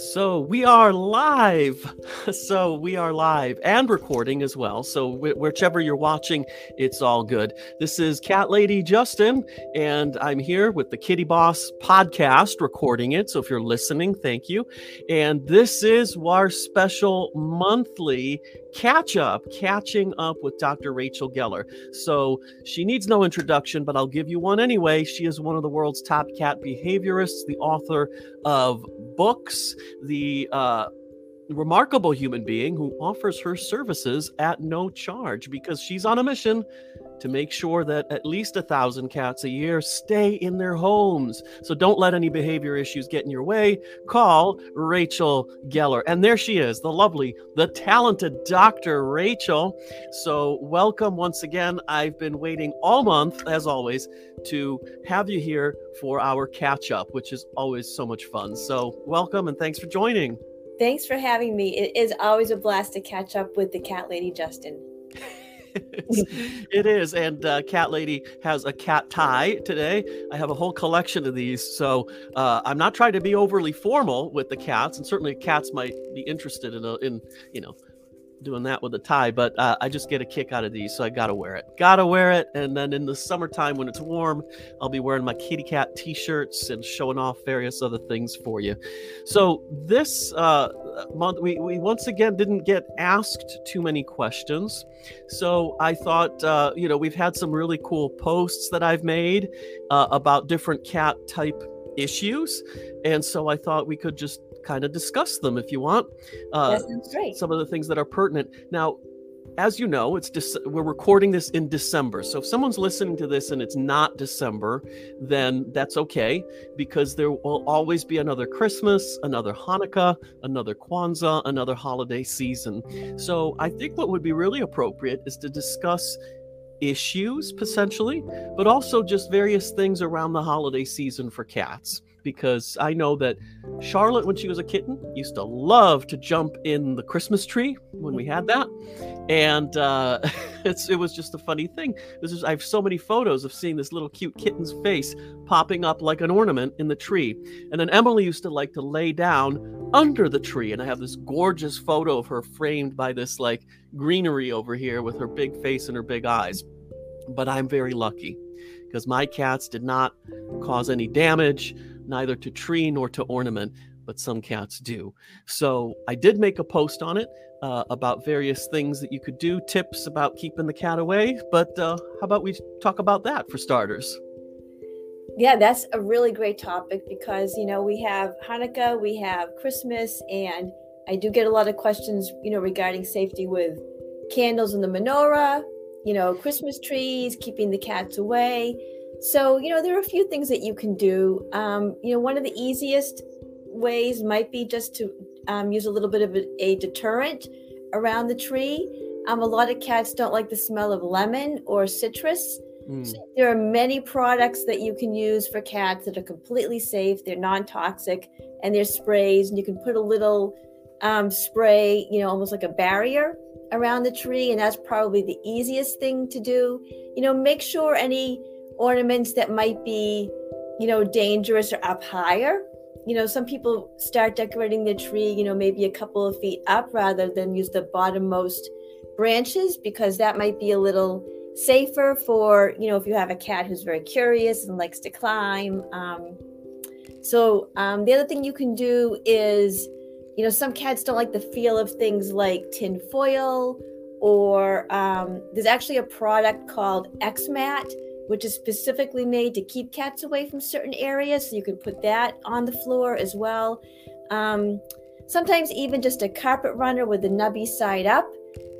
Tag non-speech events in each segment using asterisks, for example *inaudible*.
So we are live. *laughs* So we are live and recording as well. So wh- whichever you're watching, it's all good. This is Cat Lady Justin, and I'm here with the Kitty Boss podcast, recording it. So if you're listening, thank you. And this is our special monthly catch up, catching up with Dr. Rachel Geller. So she needs no introduction, but I'll give you one anyway. She is one of the world's top cat behaviorists, the author of books, the uh, remarkable human being who offers her services at no charge because she's on a mission to make sure that at least a thousand cats a year stay in their homes. So don't let any behavior issues get in your way. Call Rachel Geller. And there she is, the lovely, the talented Dr. Rachel. So welcome once again. I've been waiting all month, as always, to have you here for our catch up, which is always so much fun. So welcome and thanks for joining. Thanks for having me. It is always a blast to catch up with the cat lady, Justin. *laughs* *laughs* it is. And uh, Cat Lady has a cat tie today. I have a whole collection of these. So uh, I'm not trying to be overly formal with the cats, and certainly cats might be interested in, a, in you know, doing that with a tie, but uh, I just get a kick out of these, so I gotta wear it. Gotta wear it, and then in the summertime when it's warm, I'll be wearing my kitty cat T-shirts and showing off various other things for you. So this uh, month, we we once again didn't get asked too many questions, so I thought, uh, you know, we've had some really cool posts that I've made uh, about different cat type issues, and so I thought we could just kind of discuss them if you want. Uh, that sounds great. Some of the things that are pertinent. Now, as you know, it's De- we're recording this in December. So if someone's listening to this and it's not December, then that's okay because there will always be another Christmas, another Hanukkah, another Kwanzaa, another holiday season. So I think what would be really appropriate is to discuss issues potentially, but also just various things around the holiday season for cats because I know that Charlotte, when she was a kitten, used to love to jump in the Christmas tree when we had that, and uh, *laughs* it was just a funny thing. I have so many photos of seeing this little cute kitten's face popping up like an ornament in the tree, and then Emily used to like to lay down under the tree, and I have this gorgeous photo of her framed by this like greenery over here with her big face and her big eyes. But I'm very lucky because my cats did not cause any damage neither to tree nor to ornament, but some cats do. So I did make a post on it uh, about various things that you could do, tips about keeping the cat away. But uh, how about we talk about that for starters? Yeah, that's a really great topic because, you know, we have Hanukkah, we have Christmas, and I do get a lot of questions, you know, regarding safety with candles in the menorah, you know, Christmas trees, keeping the cats away. So, you know, there are a few things that you can do. Um, you know, one of the easiest ways might be just to um, use a little bit of a, a deterrent around the tree. Um, a lot of cats don't like the smell of lemon or citrus. Mm. So there are many products that you can use for cats that are completely safe. They're non toxic and they're sprays, and you can put a little um, spray, you know, almost like a barrier around the tree. And that's probably the easiest thing to do. You know, make sure any ornaments that might be, you know, dangerous or up higher. You know, some people start decorating the tree, you know, maybe a couple of feet up rather than use the bottommost branches because that might be a little safer for, you know, if you have a cat who's very curious and likes to climb. Um, so um, the other thing you can do is, you know, some cats don't like the feel of things like tin foil, or um, there's actually a product called X-Mat which is specifically made to keep cats away from certain areas. So you can put that on the floor as well. Um, sometimes even just a carpet runner with the nubby side up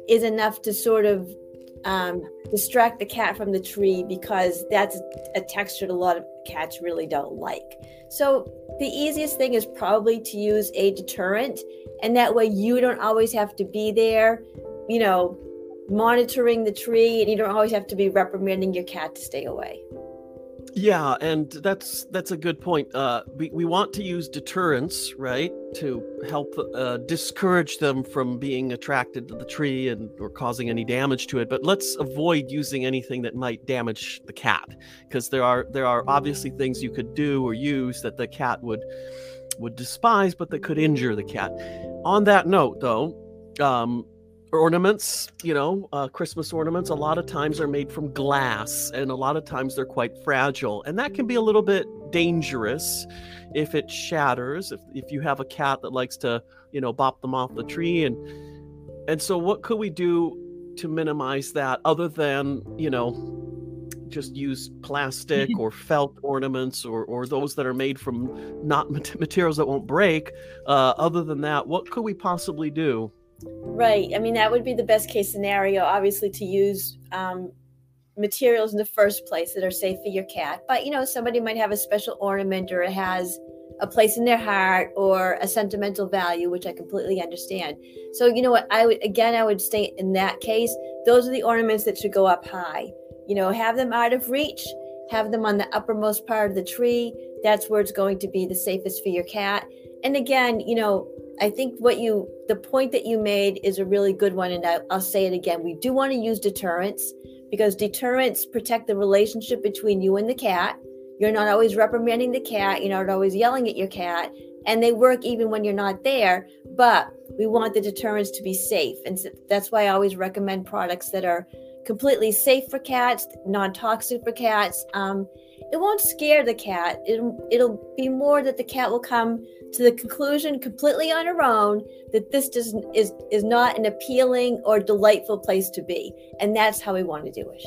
is enough to sort of um, distract the cat from the tree because that's a texture that a lot of cats really don't like. So the easiest thing is probably to use a deterrent, and that way you don't always have to be there, you know, monitoring the tree and you don't always have to be reprimanding your cat to stay away yeah and that's that's a good point uh, we, we want to use deterrence right to help uh, discourage them from being attracted to the tree and or causing any damage to it but let's avoid using anything that might damage the cat because there are there are obviously things you could do or use that the cat would would despise, but that could injure the cat. On that note, though, um, ornaments, you know, uh, Christmas ornaments, a lot of times are made from glass, and a lot of times they're quite fragile, and that can be a little bit dangerous if it shatters. If if you have a cat that likes to, you know, bop them off the tree, and and so what could we do to minimize that, other than you know just use plastic or *laughs* felt ornaments or, or those that are made from not *laughs* materials that won't break. Uh, other than that, what could we possibly do? Right. I mean, that would be the best case scenario, obviously, to use um, materials in the first place that are safe for your cat. But, you know, somebody might have a special ornament or it has a place in their heart or a sentimental value, which I completely understand. So, you know what? I would, again, I would say in that case, those are the ornaments that should go up high. You know, have them out of reach, have them on the uppermost part of the tree. That's where it's going to be the safest for your cat. And again, you know, I think what you, the point that you made is a really good one. And I, I'll say it again. We do want to use deterrence because deterrents protect the relationship between you and the cat. You're not always reprimanding the cat, you're not always yelling at your cat, and they work even when you're not there. But we want the deterrents to be safe. And so that's why I always recommend products that are completely safe for cats, non toxic for cats. Um, it won't scare the cat. It'll, it'll be more that the cat will come to the conclusion completely on her own that this doesn't is is not an appealing or delightful place to be. And that's how we want to do it.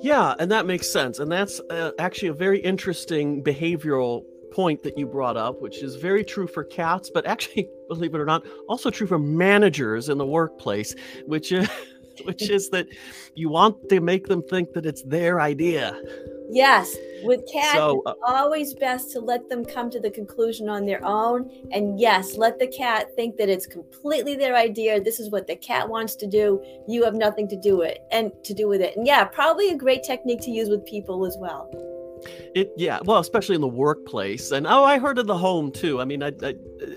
Yeah and that makes sense. And that's uh, actually a very interesting behavioral point that you brought up which is very true for cats but actually *laughs* believe it or not also true for managers in the workplace which is *laughs* *laughs* which is that you want to make them think that it's their idea Yes, with cats, so, uh, it's always best to let them come to the conclusion on their own. And yes, let the cat think that it's completely their idea. This is what the cat wants to do. You have nothing to do it and to do with it. And yeah, probably a great technique to use with people as well. It yeah, well, especially in the workplace, and oh, I heard in the home too. I mean, I, I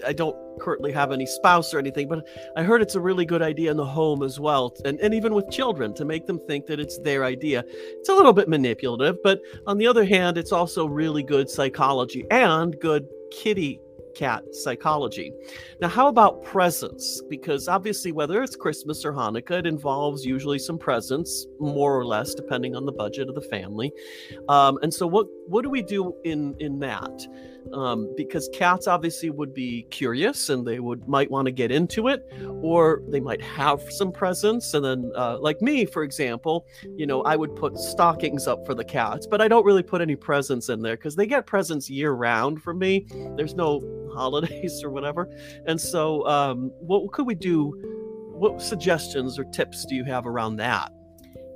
I don't currently have any spouse or anything, but I heard it's a really good idea in the home as well, and and even with children to make them think that it's their idea. It's a little bit manipulative, but on the other hand, it's also really good psychology and good kitty cat psychology. Now, how about presents? Because obviously, whether it's Christmas or Hanukkah, it involves usually some presents, more or less, depending on the budget of the family. Um, and so, what what do we do in in that? Um, because cats obviously would be curious and they would might want to get into it, or they might have some presents. And then, uh, like me, for example, you know, I would put stockings up for the cats, but I don't really put any presents in there because they get presents year round from me. There's no *laughs* holidays or whatever. And so, um, what could we do? What suggestions or tips do you have around that?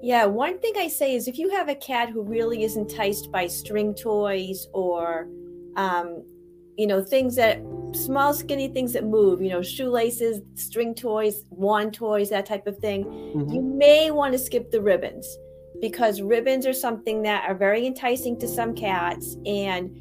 Yeah, one thing I say is if you have a cat who really is enticed by string toys or, um, you know, things that small, skinny things that move, you know, shoelaces, string toys, wand toys, that type of thing, mm-hmm. you may want to skip the ribbons because ribbons are something that are very enticing to some cats and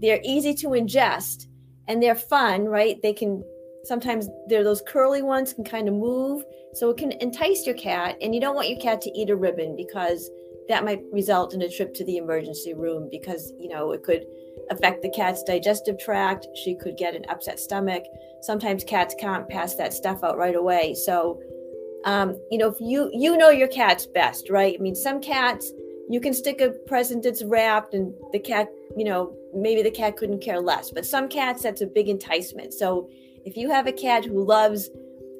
they're easy to ingest and they're fun, right? They can sometimes they're those curly ones can kind of move, so it can entice your cat. And you don't want your cat to eat a ribbon because that might result in a trip to the emergency room because you know it could affect the cat's digestive tract. She could get an upset stomach. Sometimes cats can't pass that stuff out right away. So, um, you know, if you you know your cat's best, right? I mean, some cats you can stick a present that's wrapped and the cat you know, maybe the cat couldn't care less. But some cats, that's a big enticement. So if you have a cat who loves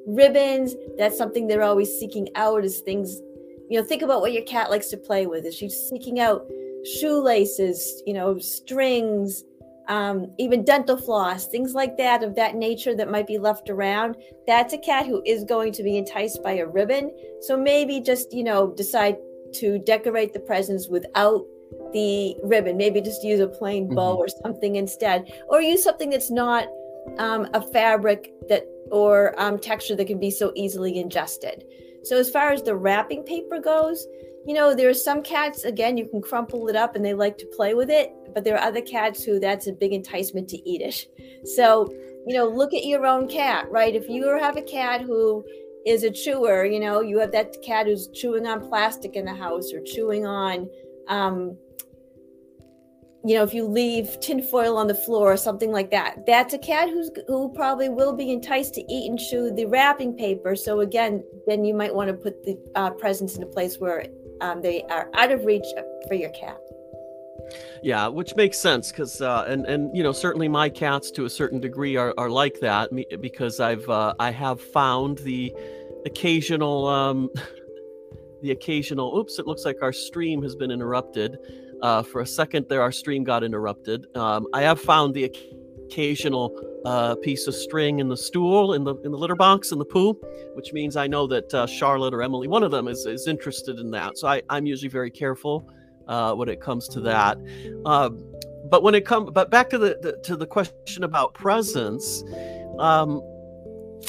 ribbons, that's something they're always seeking out is things, you know, think about what your cat likes to play with. Is she seeking out shoelaces, you know, strings, um, even dental floss, things like that of that nature that might be left around. That's a cat who is going to be enticed by a ribbon. So maybe just, you know, decide to decorate the presents without the ribbon. Maybe just use a plain bow mm-hmm. or something instead, or use something that's not um, a fabric that or um, texture that can be so easily ingested. So as far as the wrapping paper goes, you know, there are some cats, again, you can crumple it up and they like to play with it, but there are other cats who that's a big enticement to eat it. So, you know, look at your own cat, right? If you have a cat who is a chewer, you know, you have that cat who's chewing on plastic in the house or chewing on um, you know, if you leave tinfoil on the floor or something like that, that's a cat who's who probably will be enticed to eat and chew the wrapping paper. So again, then you might want to put the uh, presents in a place where um, they are out of reach for your cat. Yeah, which makes sense because uh, and and you know certainly my cats to a certain degree are, are like that because I've uh, I have found the occasional um, *laughs* the occasional oops it looks like our stream has been interrupted uh, for a second there our stream got interrupted um, I have found the occasional uh, piece of string in the stool in the in the litter box in the poo which means I know that uh, Charlotte or Emily one of them is is interested in that so I I'm usually very careful uh, when it comes to that. Uh, but when it comes, but back to the, the, to the question about presents, um,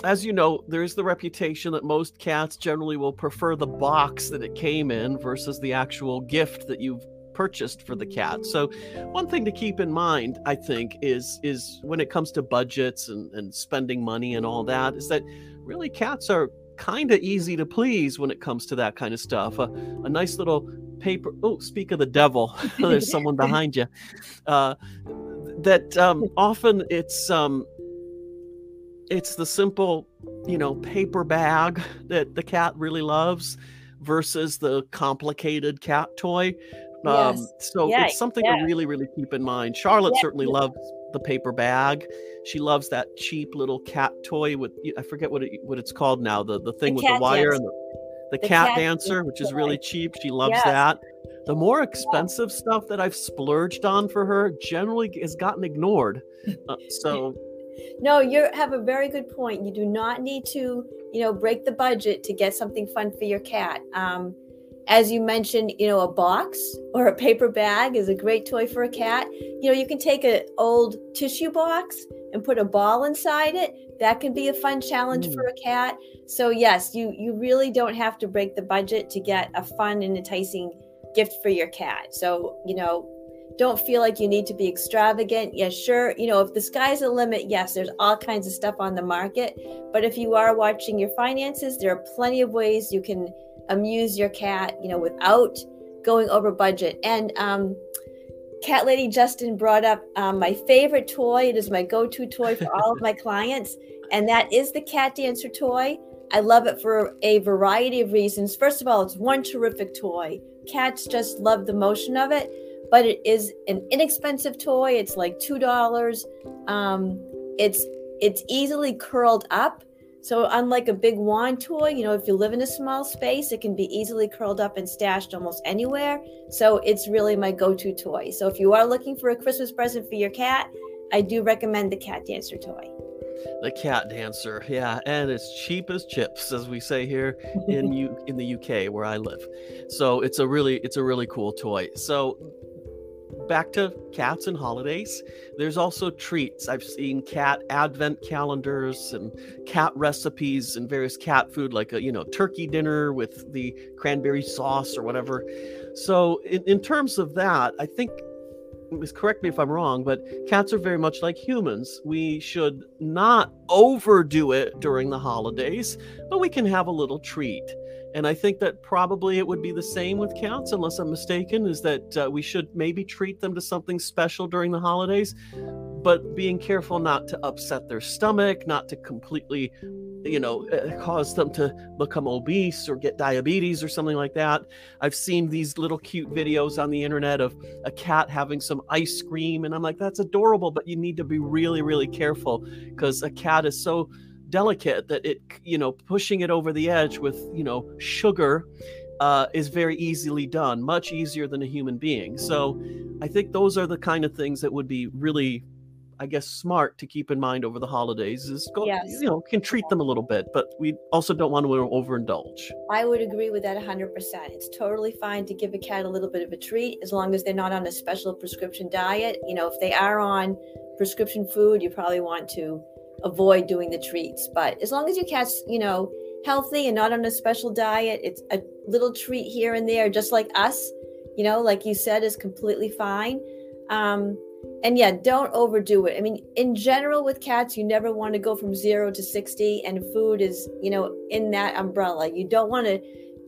as you know, there is the reputation that most cats generally will prefer the box that it came in versus the actual gift that you've purchased for the cat. So one thing to keep in mind, I think, is is when it comes to budgets and, and spending money and all that, is that really cats are kind of easy to please when it comes to that kind of stuff. A, a nice little paper. Oh, speak of the devil, *laughs* there's someone *laughs* behind you. Uh, that um, *laughs* often it's um, it's the simple, you know, paper bag that the cat really loves versus the complicated cat toy. Um, yes. So yeah, it's something yeah. to really, really keep in mind. Charlotte yeah. certainly loves the paper bag. She loves that cheap little cat toy with I forget what it, what it's called now. The the thing the with the wire dance. and the the, the cat, cat, dancer, which is really cheap. She loves yes. that. The more expensive stuff that I've splurged on for her generally has gotten ignored. Uh, so, *laughs* no, you have a very good point. You do not need to, you know, break the budget to get something fun for your cat. Um, as you mentioned, you know, a box or a paper bag is a great toy for a cat. You know, you can take an old tissue box and put a ball inside it. That can be a fun challenge mm. for a cat. So yes you you really don't have to break the budget to get a fun and enticing gift for your cat. So you know don't feel like you need to be extravagant. Yeah sure you know if the sky's the limit yes there's all kinds of stuff on the market. But if you are watching your finances there are plenty of ways you can amuse your cat you know without going over budget and um Cat Lady Justin brought up um, my favorite toy. It is my go to toy for all of my *laughs* clients, and that is the Cat Dancer toy. I love it for a variety of reasons. First of all, it's one terrific toy. Cats just love the motion of it, but it is an inexpensive toy. It's like two dollars. Um, it's it's easily curled up so, unlike a big wand toy, you know, if you live in a small space, it can be easily curled up and stashed almost anywhere. So, it's really my go to toy. So, if you are looking for a Christmas present for your cat, I do recommend the Cat Dancer toy. The cat dancer, yeah, and it's cheap as chips, as we say here in *laughs* U- in the UK where I live. So it's a really it's a really cool toy. So back to cats and holidays. There's also treats. I've seen cat advent calendars and cat recipes and various cat food, like a you know turkey dinner with the cranberry sauce or whatever. So in, in terms of that, I think correct me if I'm wrong, but cats are very much like humans. We should not overdo it during the holidays, but we can have a little treat. And I think that probably it would be the same with cats, unless I'm mistaken, is that uh, we should maybe treat them to something special during the holidays, but being careful not to upset their stomach, not to completely, you know, uh, cause them to become obese or get diabetes or something like that. I've seen these little cute videos on the internet of a cat having some ice cream, and I'm like, that's adorable, but you need to be really, really careful because a cat is so delicate that it you know pushing it over the edge with you know sugar uh, is very easily done much easier than a human being. So i think those are the kind of things that would be really i guess smart to keep in mind over the holidays is go yes. you know can treat them a little bit but we also don't want to overindulge. I would agree with that 100% it's totally fine to give a cat a little bit of a treat as long as they're not on a special prescription diet. You know if they are on prescription food you probably want to avoid doing the treats. But as long as your cat's, you know, healthy and not on a special diet, it's a little treat here and there, just like us, you know, like you said, is completely fine. Um, and yeah, don't overdo it. I mean, in general, with cats, you never want to go from zero to 60, and food is, you know, in that umbrella. You don't want to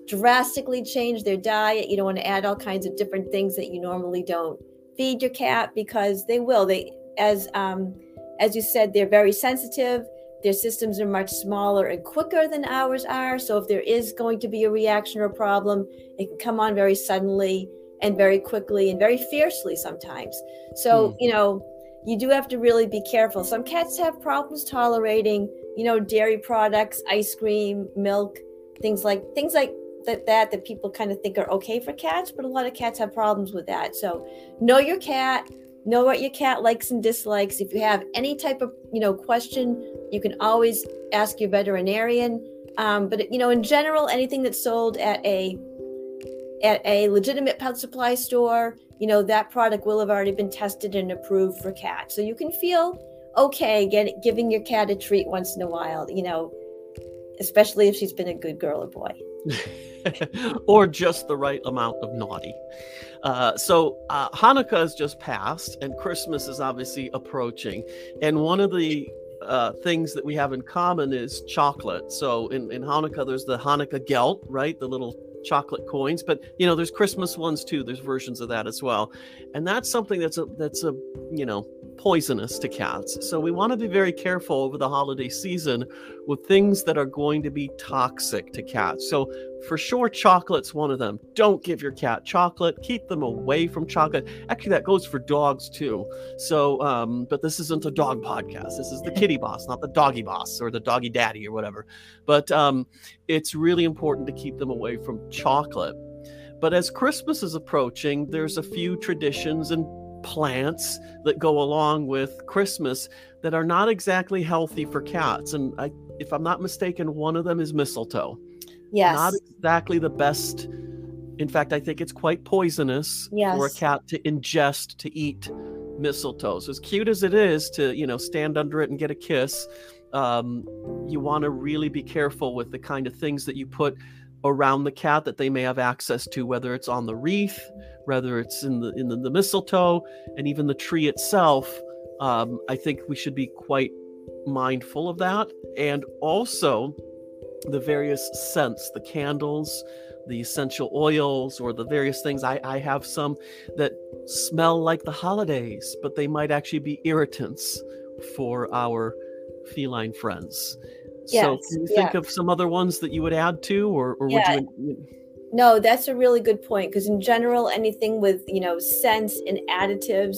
drastically change their diet. You don't want to add all kinds of different things that you normally don't feed your cat because they will. They as um, as you said, they're very sensitive. Their systems are much smaller and quicker than ours are. So if there is going to be a reaction or a problem, it can come on very suddenly and very quickly and very fiercely sometimes. So, mm. you know, you do have to really be careful. Some cats have problems tolerating, you know, dairy products, ice cream, milk, things like things like that that that people kind of think are okay for cats, but a lot of cats have problems with that. So, know your cat, know what your cat likes and dislikes. If you have any type of, you know, question, you can always ask your veterinarian. Um, but you know, in general, anything that's sold at a at a legitimate pet supply store, you know, that product will have already been tested and approved for cats. So you can feel okay get, giving your cat a treat once in a while, you know, especially if she's been a good girl or boy. *laughs* or just the right amount of naughty. Uh, so uh, Hanukkah has just passed, and Christmas is obviously approaching. And one of the uh, things that we have in common is chocolate. So in, in Hanukkah, there's the Hanukkah Gelt, right? The little chocolate coins, but you know, there's Christmas ones too. There's versions of that as well, and that's something that's a that's a you know poisonous to cats. So we want to be very careful over the holiday season with things that are going to be toxic to cats. So for sure, chocolate's one of them. Don't give your cat chocolate. Keep them away from chocolate. Actually, that goes for dogs too. So, um, but this isn't a dog podcast. This is the kitty boss, not the doggy boss or the doggy daddy or whatever. But um, it's really important to keep them away from chocolate. But as Christmas is approaching, there's a few traditions and plants that go along with Christmas that are not exactly healthy for cats. And I, if I'm not mistaken, one of them is mistletoe. Yes. Not exactly the best. In fact, I think it's quite poisonous yes. for a cat to ingest, to eat mistletoe. So as cute as it is to, you know, stand under it and get a kiss, um, you want to really be careful with the kind of things that you put around the cat that they may have access to, whether it's on the wreath, whether it's in the in the, the mistletoe, and even the tree itself. Um, I think we should be quite mindful of that, and also the various scents, the candles, the essential oils, or the various things. I, I have some that smell like the holidays, but they might actually be irritants for our feline friends. Yes, so, can you think yeah. of some other ones that you would add to, or, or yeah. would you? No, that's a really good point because in general, anything with you know scents and additives,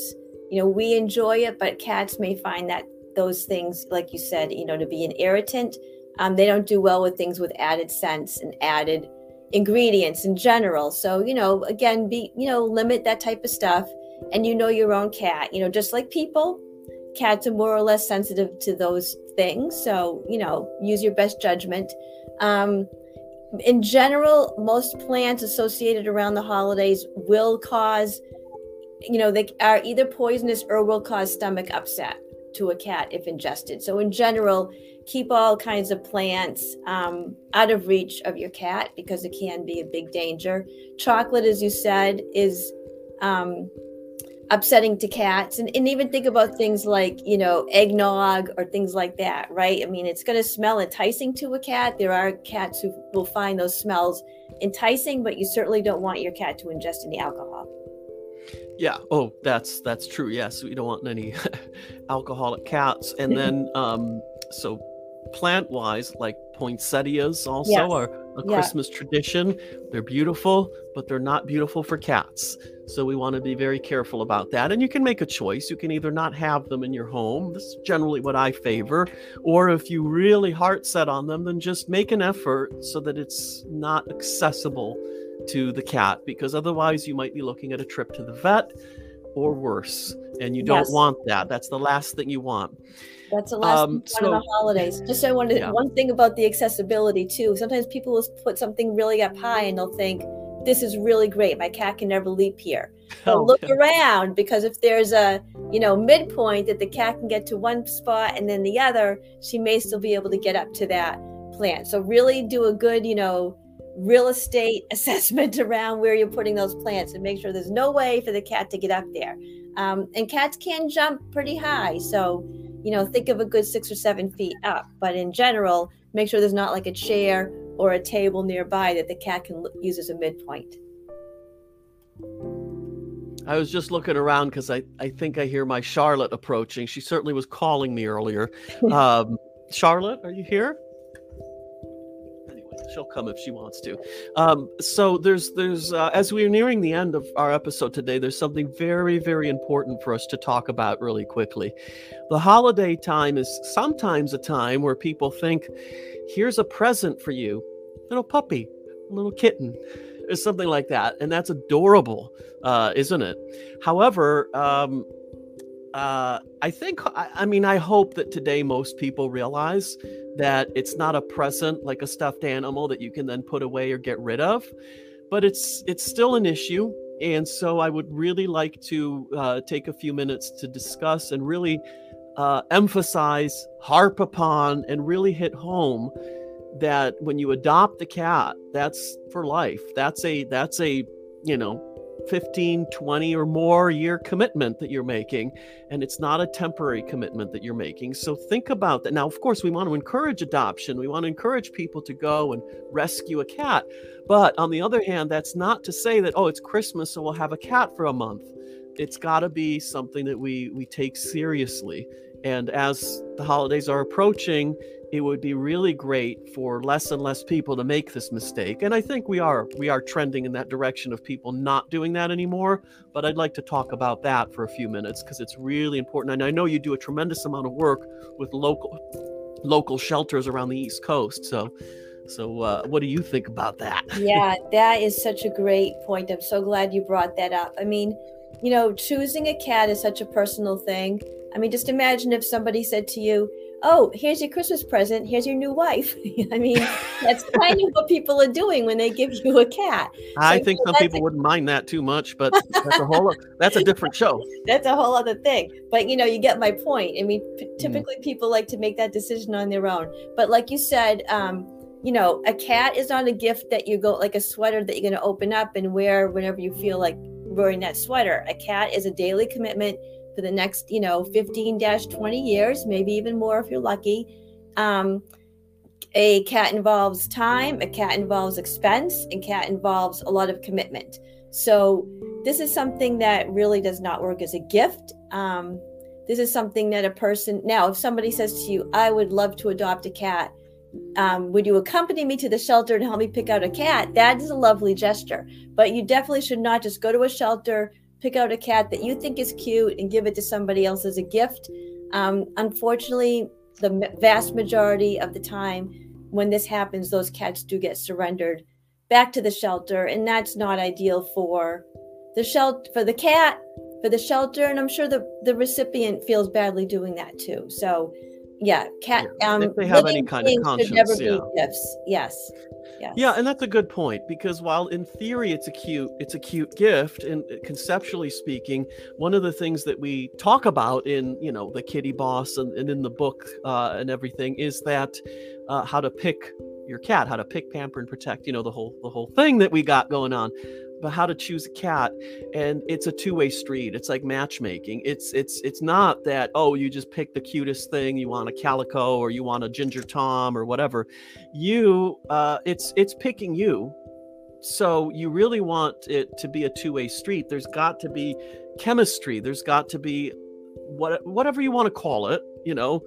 you know, we enjoy it, but cats may find that those things, like you said, you know, to be an irritant. Um, they don't do well with things with added scents and added ingredients in general. So, you know, again, be, you know, limit that type of stuff. And you know your own cat, you know, just like people, cats are more or less sensitive to those things. So, you know, use your best judgment. Um, in general, most plants associated around the holidays will cause, you know, they are either poisonous or will cause stomach upset to a cat if ingested. So, in general, keep all kinds of plants um, out of reach of your cat because it can be a big danger. Chocolate, as you said, is um, upsetting to cats. And, and even think about things like, you know, eggnog or things like that, right? I mean, it's going to smell enticing to a cat. There are cats who will find those smells enticing, but you certainly don't want your cat to ingest any alcohol. Yeah. Oh, that's that's true. Yes, we don't want any *laughs* alcoholic cats. And then, um, so plant wise, like poinsettias also are a yeah. Christmas tradition. They're beautiful, but they're not beautiful for cats. So we want to be very careful about that. And you can make a choice. You can either not have them in your home. This is generally what I favor. Or if you really heart set on them, then just make an effort so that it's not accessible to the cat, because otherwise you might be looking at a trip to the vet or worse. And you don't yes. want that. That's the last thing you want. That's the last um, one of the holidays. Just so I wanted yeah. one thing about the accessibility too. Sometimes people will put something really up high and they'll think, "This is really great. My cat can never leap here." *laughs* But oh, look yeah. around because if there's a you know midpoint that the cat can get to one spot and then the other, she may still be able to get up to that plant. So really do a good you know real estate *laughs* assessment around where you're putting those plants and make sure there's no way for the cat to get up there. Um, and cats can jump pretty high, so you know, think of a good six or seven feet up. But in general, make sure there's not like a chair or a table nearby that the cat can use as a midpoint. I was just looking around because I, I think I hear my Charlotte approaching. She certainly was calling me earlier. *laughs* Um, Charlotte, are you here? She'll come if she wants to. Um, so there's there's uh, as we're nearing the end of our episode today, there's something very very important for us to talk about really quickly. The holiday time is sometimes a time where people think, "Here's a present for you, little puppy, little kitten." or something like that, and that's adorable, uh, isn't it? However, um, uh, I think, I, I, mean, I hope that today most people realize that it's not a present like a stuffed animal that you can then put away or get rid of, but it's it's still an issue. And so I would really like to uh, take a few minutes to discuss and really uh, emphasize, harp upon, and really hit home that when you adopt a cat, that's for life. That's a that's a, you know, 15, 20 or more year commitment that you're making. And it's not a temporary commitment that you're making. So think about that. Now, of course, we want to encourage adoption. We want to encourage people to go and rescue a cat. But on the other hand, that's not to say that, oh, it's Christmas, so we'll have a cat for a month. It's got to be something that we we take seriously. And as the holidays are approaching, it would be really great for less and less people to make this mistake and i think we are we are trending in that direction of people not doing that anymore but i'd like to talk about that for a few minutes because it's really important and i know you do a tremendous amount of work with local local shelters around the east coast so so uh, what do you think about that? *laughs* Yeah that is such a great point i'm so glad you brought that up i mean you know choosing a cat is such a personal thing i mean just imagine if somebody said to you oh, here's your Christmas present. Here's your new wife. *laughs* I mean, that's kind of what people are doing when they give you a cat. I think some people a- wouldn't mind that too much, but *laughs* that's a whole that's a different show. That's a whole other thing. But you know, you get my point. I mean, p- mm. typically mm. people like to make that decision on their own. But like you said, um, you know, a cat is not a gift that you go like a sweater that you're going to open up and wear whenever you feel like wearing that sweater. A cat is a daily commitment for the next, you know, 15 20 years, maybe even more if you're lucky. Um, a cat involves time, a cat involves expense, and cat involves a lot of commitment. So this is something that really does not work as a gift. Um, this is something that a person now, if somebody says to you, "I would love to adopt a cat," um, would you accompany me to the shelter and help me pick out a cat? That is a lovely gesture, but you definitely should not just go to a shelter, pick out a cat that you think is cute and give it to somebody else as a gift. Um, unfortunately, the vast majority of the time when this happens, those cats do get surrendered back to the shelter, and that's not ideal for the shelter for the cat, for the shelter, and I'm sure the the recipient feels badly doing that too. So, yeah, cat. Um, if they have any kind of conscience, never yeah. be gifts. Yes. Yes. Yeah, and that's a good point because while in theory it's a cute it's a cute gift and uh, conceptually speaking, one of the things that we talk about in you know the Kitty Boss and, and in the book uh, and everything is that uh, how to pick your cat, how to pick, pamper, and protect. You know the whole the whole thing that we got going on but how to choose a cat and it's a two-way street it's like matchmaking. It's it's it's not that oh you just pick the cutest thing you want a calico or you want a ginger tom or whatever. You uh it's it's picking you. So you really want it to be a two-way street. There's got to be chemistry. There's got to be what whatever you want to call it you know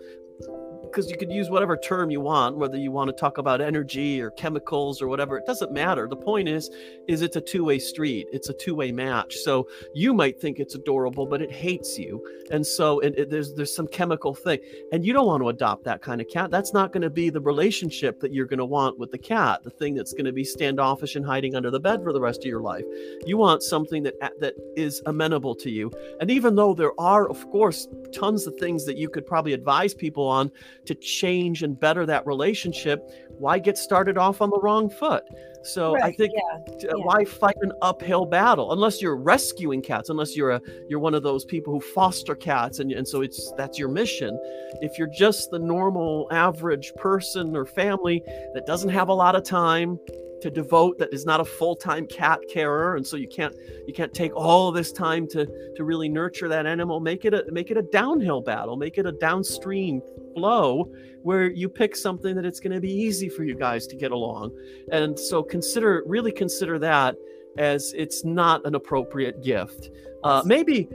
because you could use whatever term you want whether you want to talk about energy or chemicals or whatever it doesn't matter. The point is is it's a two-way street it's a two-way match. So you might think it's adorable but it hates you. And so it, it, there's there's some chemical thing and you don't want to adopt that kind of cat. That's not going to be the relationship that you're going to want with the cat the thing that's going to be standoffish and hiding under the bed for the rest of your life. You want something that that is amenable to you. And even though there are of course tons of things that you could probably advise people on to change and better that relationship, why get started off on the wrong foot? So right, I think yeah, uh, yeah. why fight an uphill battle unless you're rescuing cats, unless you're a you're one of those people who foster cats and, and so it's that's your mission. If you're just the normal average person or family that doesn't have a lot of time to devote that is not a full-time cat carer and so you can't you can't take all this time to to really nurture that animal make it a make it a downhill battle make it a downstream flow where you pick something that it's going to be easy for you guys to get along and so consider really consider that as it's not an appropriate gift. Uh, maybe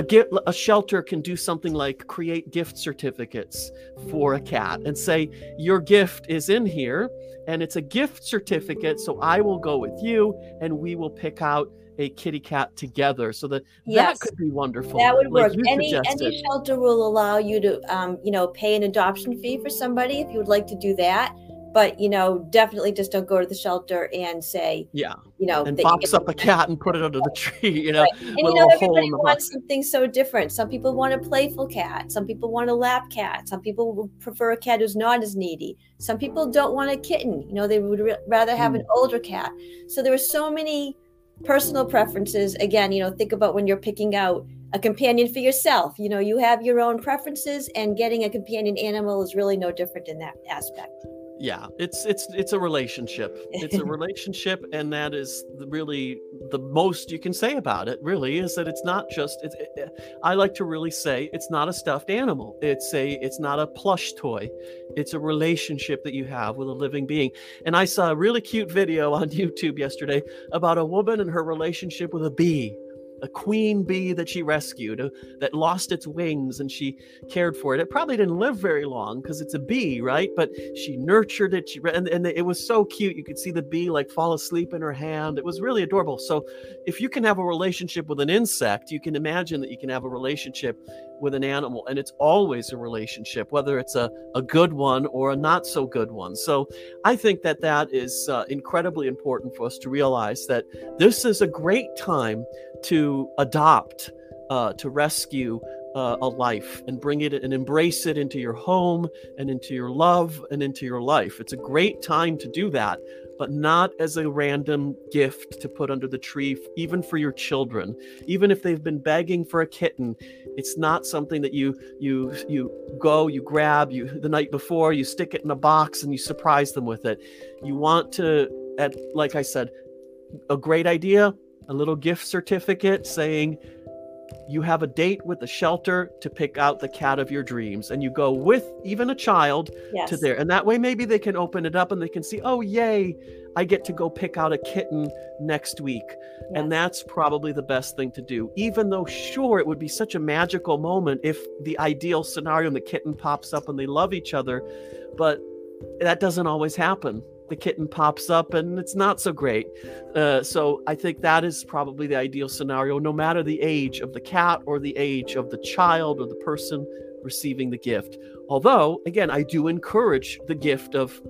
a gift, a shelter can do something like create gift certificates for a cat and say your gift is in here and it's a gift certificate so i will go with you and we will pick out a kitty cat together. So that yes. that could be wonderful that would work. any any shelter will allow you to um, you know pay an adoption fee for somebody if you would like to do that but you know definitely just don't go to the shelter and say yeah you know and box up a cat and put it under the tree *laughs* you know right. and you know everybody wants something so different. Some people want a playful cat some people want a lap cat some people prefer a cat who's not as needy. Some people don't want a kitten you know they would re- rather have mm. an older cat. So there are so many personal preferences. Again you know think about when you're picking out a companion for yourself. You know you have your own preferences and getting a companion animal is really no different in that aspect yeah it's it's it's a relationship. It's a *laughs* relationship and that is really the most you can say about it really is that it's not just it's it, i like to really say it's not a stuffed animal. It's a it's not a plush toy. It's a relationship that you have with a living being. And i saw a really cute video on *laughs* youtube yesterday about a woman and her relationship with a bee a queen bee that she rescued uh, that lost its wings and she cared for it. It probably didn't live very long because it's a bee, right? But she nurtured it. She and, and it was so cute. You could see the bee like fall asleep in her hand. It was really adorable. So if you can have a relationship with an insect, you can imagine that you can have a relationship with an animal and it's always a relationship whether it's a, a good one or a not so good one so i think that that is uh, incredibly important for us to realize that this is a great time to adopt uh, to rescue uh, a life and bring it and embrace it into your home and into your love and into your life. It's a great time to do that, but not as a random gift to put under the tree, even for your children. Even if they've been begging for a kitten, it's not something that you you you go, you grab, you the night before, you stick it in a box and you surprise them with it. You want to, at like I said, a great idea, a little gift certificate saying you have a date with the shelter to pick out the cat of your dreams and you go with even a child yes. to there and that way maybe they can open it up and they can see oh yay i get to go pick out a kitten next week yes. and that's probably the best thing to do even though sure it would be such a magical moment if the ideal scenario and the kitten pops up and they love each other but that doesn't always happen the kitten pops up and it's not so great. Uh, so I think that is probably the ideal scenario, no matter the age of the cat or the age of the child or the person receiving the gift. Although, again, I do encourage the gift of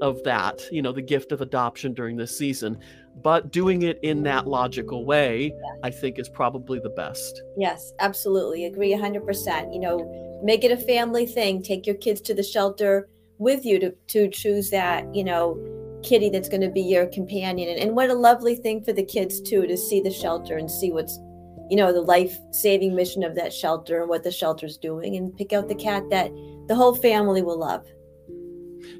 of that, you know, the gift of adoption during this season. But doing it in that logical way. I think is probably the best. Yes, absolutely. Agree 100%. You know, make it a family thing. Take your kids to the shelter with you to, to choose that, you know, kitty that's going to be your companion. And, and what a lovely thing for the kids, too, to see the shelter and see what's, you know, the life saving mission of that shelter and what the shelter's doing and pick out the cat that the whole family will love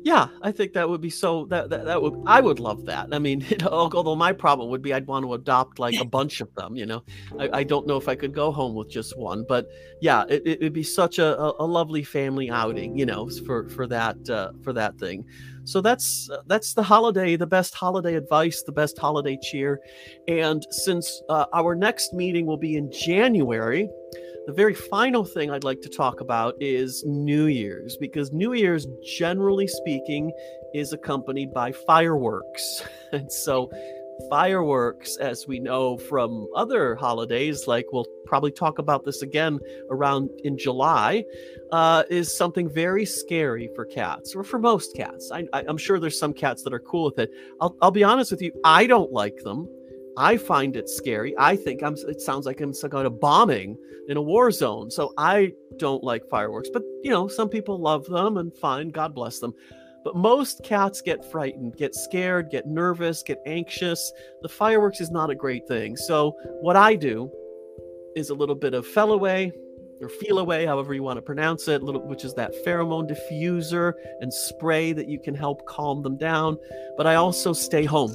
yeah i think that would be so that, that that would i would love that. I mean *laughs* know, although my problem would be i'd want to adopt like a bunch of them you know? I, I don't know if i could go home with just one but yeah it, it would be such a, a, lovely family outing you know for for that uh, for that thing. So that's uh, that's the holiday the best holiday advice the best holiday cheer. And since uh, our next meeting will be in january the very final thing I'd like to talk about is New Year's, because New Year's, generally speaking, is accompanied by fireworks. *laughs* And so, fireworks, as we know from other holidays, like we'll probably talk about this again around in July, uh, is something very scary for cats or for most cats. I, am sure there's some cats that are cool with it. I'll, I'll be honest with you, I don't like them. I find it scary. I think I'm. It sounds like I'm going a bombing in a war zone. So I don't like fireworks. But you know, some people love them, and fine. God bless them. But most cats get frightened, get scared, get nervous, get anxious. The fireworks is not a great thing. So what I do is a little bit of Feliway or Feliway, however you want to pronounce it, little, which is that pheromone diffuser and spray that you can help calm them down. But I also stay home.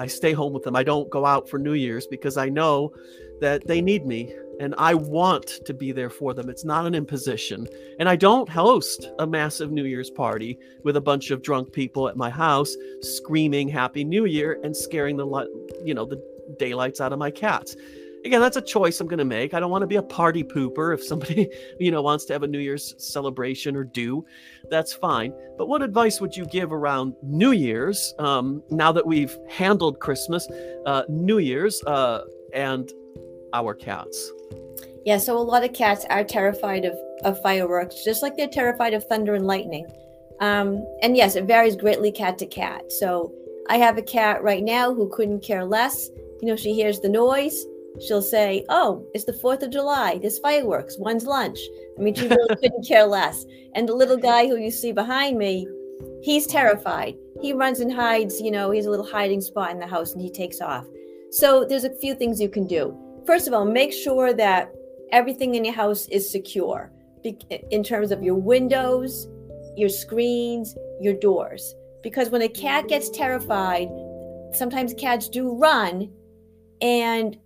I stay home with them. I don't go out for New Year's because I know that they need me and I want to be there for them. It's not an imposition. And I don't host a massive New Year's party with a bunch of drunk people at my house screaming Happy New Year and scaring the you know the daylights out of my cats again that's a choice i'm going to make. I don't want to be a party pooper if somebody *laughs* you know wants to have a new year's celebration or do that's fine. But what advice would you give around new year's um, now that we've handled christmas uh, new year's uh, and our cats? Yeah so a lot of cats are terrified of, of fireworks just like they're terrified of thunder and lightning. Um, and yes it varies greatly cat to cat. So i have a cat right now who couldn't care less. You know she hears the noise she'll say, "Oh, it's the Fourth of July. There's fireworks. When's lunch?" I mean, she really *laughs* couldn't care less. And the little guy who you see behind me, he's terrified. He runs and hides. You know, he's a little hiding spot in the house, and he takes off. So there's a few things you can do. First of all, make sure that everything in your house is secure in terms of your windows, your screens, your doors. Because when a cat gets terrified, sometimes cats do run and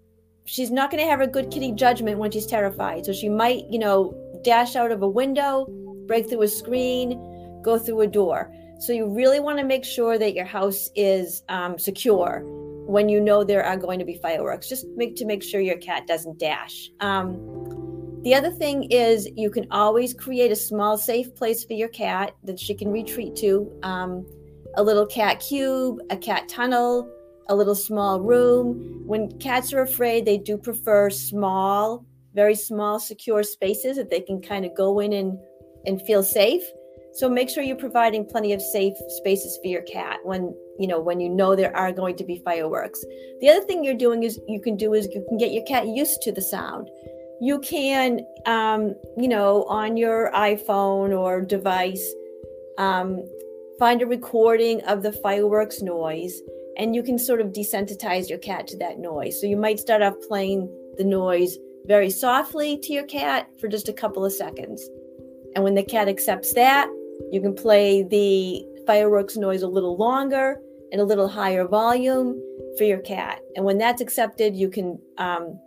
she's not going to have a good kitty judgment when she's terrified. So she might, you know, dash out of a window, break through a screen, go through a door. So you really want to make sure that your house is um, secure when you know there are going to be fireworks. Just make to make sure your cat doesn't dash. Um, the other thing is you can always create a small safe place for your cat that she can retreat to. Um, a little cat cube, a cat tunnel, a little small room. When cats are afraid, they do prefer small, very small, secure spaces that they can kind of go in and, and feel safe. So make sure you're providing plenty of safe spaces for your cat when you know when you know there are going to be fireworks. The other thing you're doing is you can do is you can get your cat used to the sound. You can, um, you know, on your iPhone or device, um, find a recording of the fireworks noise and you can sort of desensitize your cat to that noise. So you might start off playing the noise very softly to your cat for just a couple of seconds. And when the cat accepts that, you can play the fireworks noise a little longer and a little higher volume for your cat. And when that's accepted, you can um,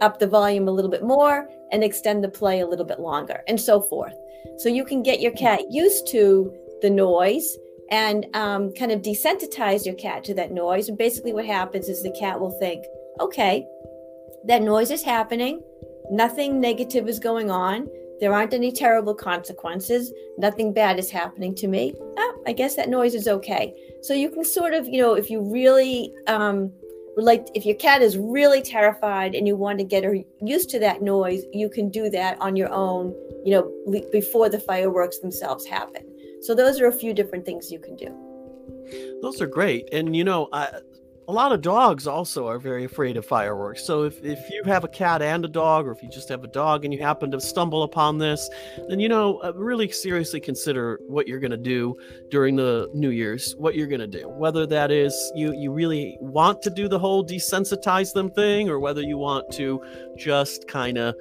up the volume a little bit more and extend the play a little bit longer, and so forth. So you can get your cat used to the noise and um, kind of desensitize your cat to that noise. And basically, what happens is the cat will think, okay, that noise is happening, nothing negative is going on. There aren't any terrible consequences. Nothing bad is happening to me. Oh, I guess that noise is okay. So you can sort of, you know, if you really um, like, if your cat is really terrified and you want to get her used to that noise, you can do that on your own, you know, before the fireworks themselves happen. So those are a few different things you can do. Those are great. And you know, I, a lot of dogs also are very afraid of fireworks. So if, if you have a cat and a dog, or if you just have a dog and you happen to stumble upon this, then you know, uh, really seriously consider what you're going to do during the New Year's, what you're going to do. Whether that is you you really want to do the whole desensitize them thing, or whether you want to just kind of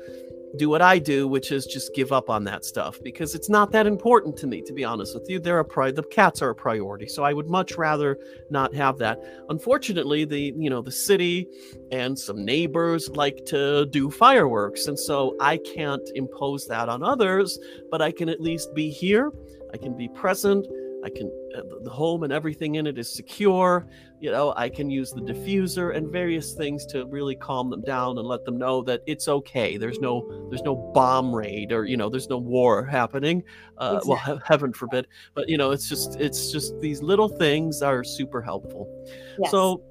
do what I do, which is just give up on that stuff because it's not that important to me, to be honest with you. They're a pri- the cats are a priority, so I would much rather not have that. Unfortunately, the you know the city and some neighbors like to do fireworks, and so I can't impose that on others, but I can at least be here. I can be present. I can uh, the home and everything in it is secure. You know, I can use the diffuser and various things to really calm them down and let them know that it's okay. There's no there's no bomb raid or you know there's no war happening. Uh, exactly. Well, he- heaven forbid. But you know, it's just it's just these little things are super helpful. Yes. So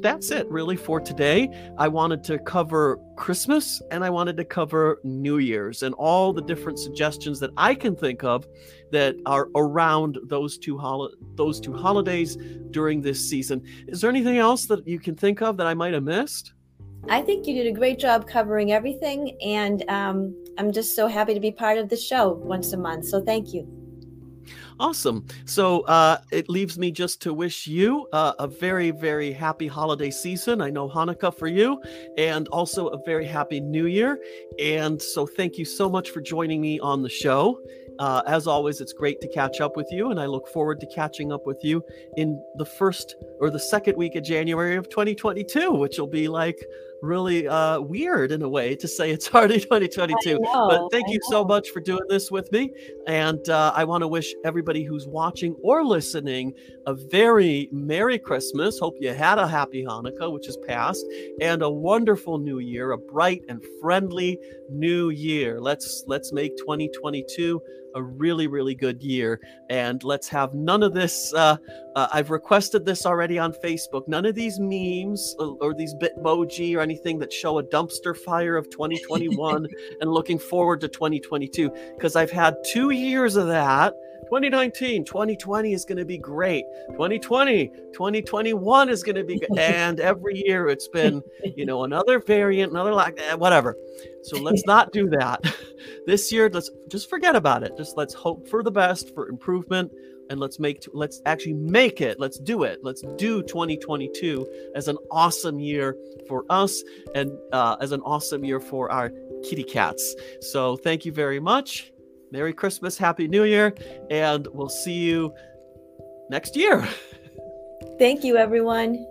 that's it really for today. I wanted to cover Christmas and I wanted to cover New Year's and all the different suggestions that I can think of that are around those two hol- those two holidays during this season. Is there anything else that you can think of that I might have missed? I think you did a great job covering everything, and um, I'm just so happy to be part of the show once a month. So thank you. Awesome. So uh, it leaves me just to wish you uh, a very, very happy holiday season. I know Hanukkah for you, and also a very happy new year. And so thank you so much for joining me on the show. uh, as always, it's great to catch up with you, and I look forward to catching up with you in the first or the second week of January of 2022, which will be like really uh, weird in a way to say it's *laughs* already 2022. But thank I you know. so much for doing this with me. And uh, I want to wish everybody who's watching or listening a very Merry Christmas. Hope you had a happy Hanukkah, which is past, and a wonderful new year, a bright and friendly new year. Let's let's make 2022 a really really good year. And let's have none of this uh, uh, i've requested this already on facebook. None of these memes or, or these bitmoji or anything that show a dumpster fire of 2021 *laughs* and looking forward to 2022 because i've had two years of that. 2019 2020 is going to be great. 2020 2021 is going to be good *laughs* and every year it's been you know another variant another like eh, whatever. So let's not do that *laughs* this year let's just forget about it. Just let's hope for the best for improvement and let's make let's actually make it. Let's do it. Let's do 2022 as an awesome year for us and uh, as an awesome year for our kitty cats. So thank you very much. Merry christmas happy new year and we'll see you next year. *laughs* Thank you, everyone.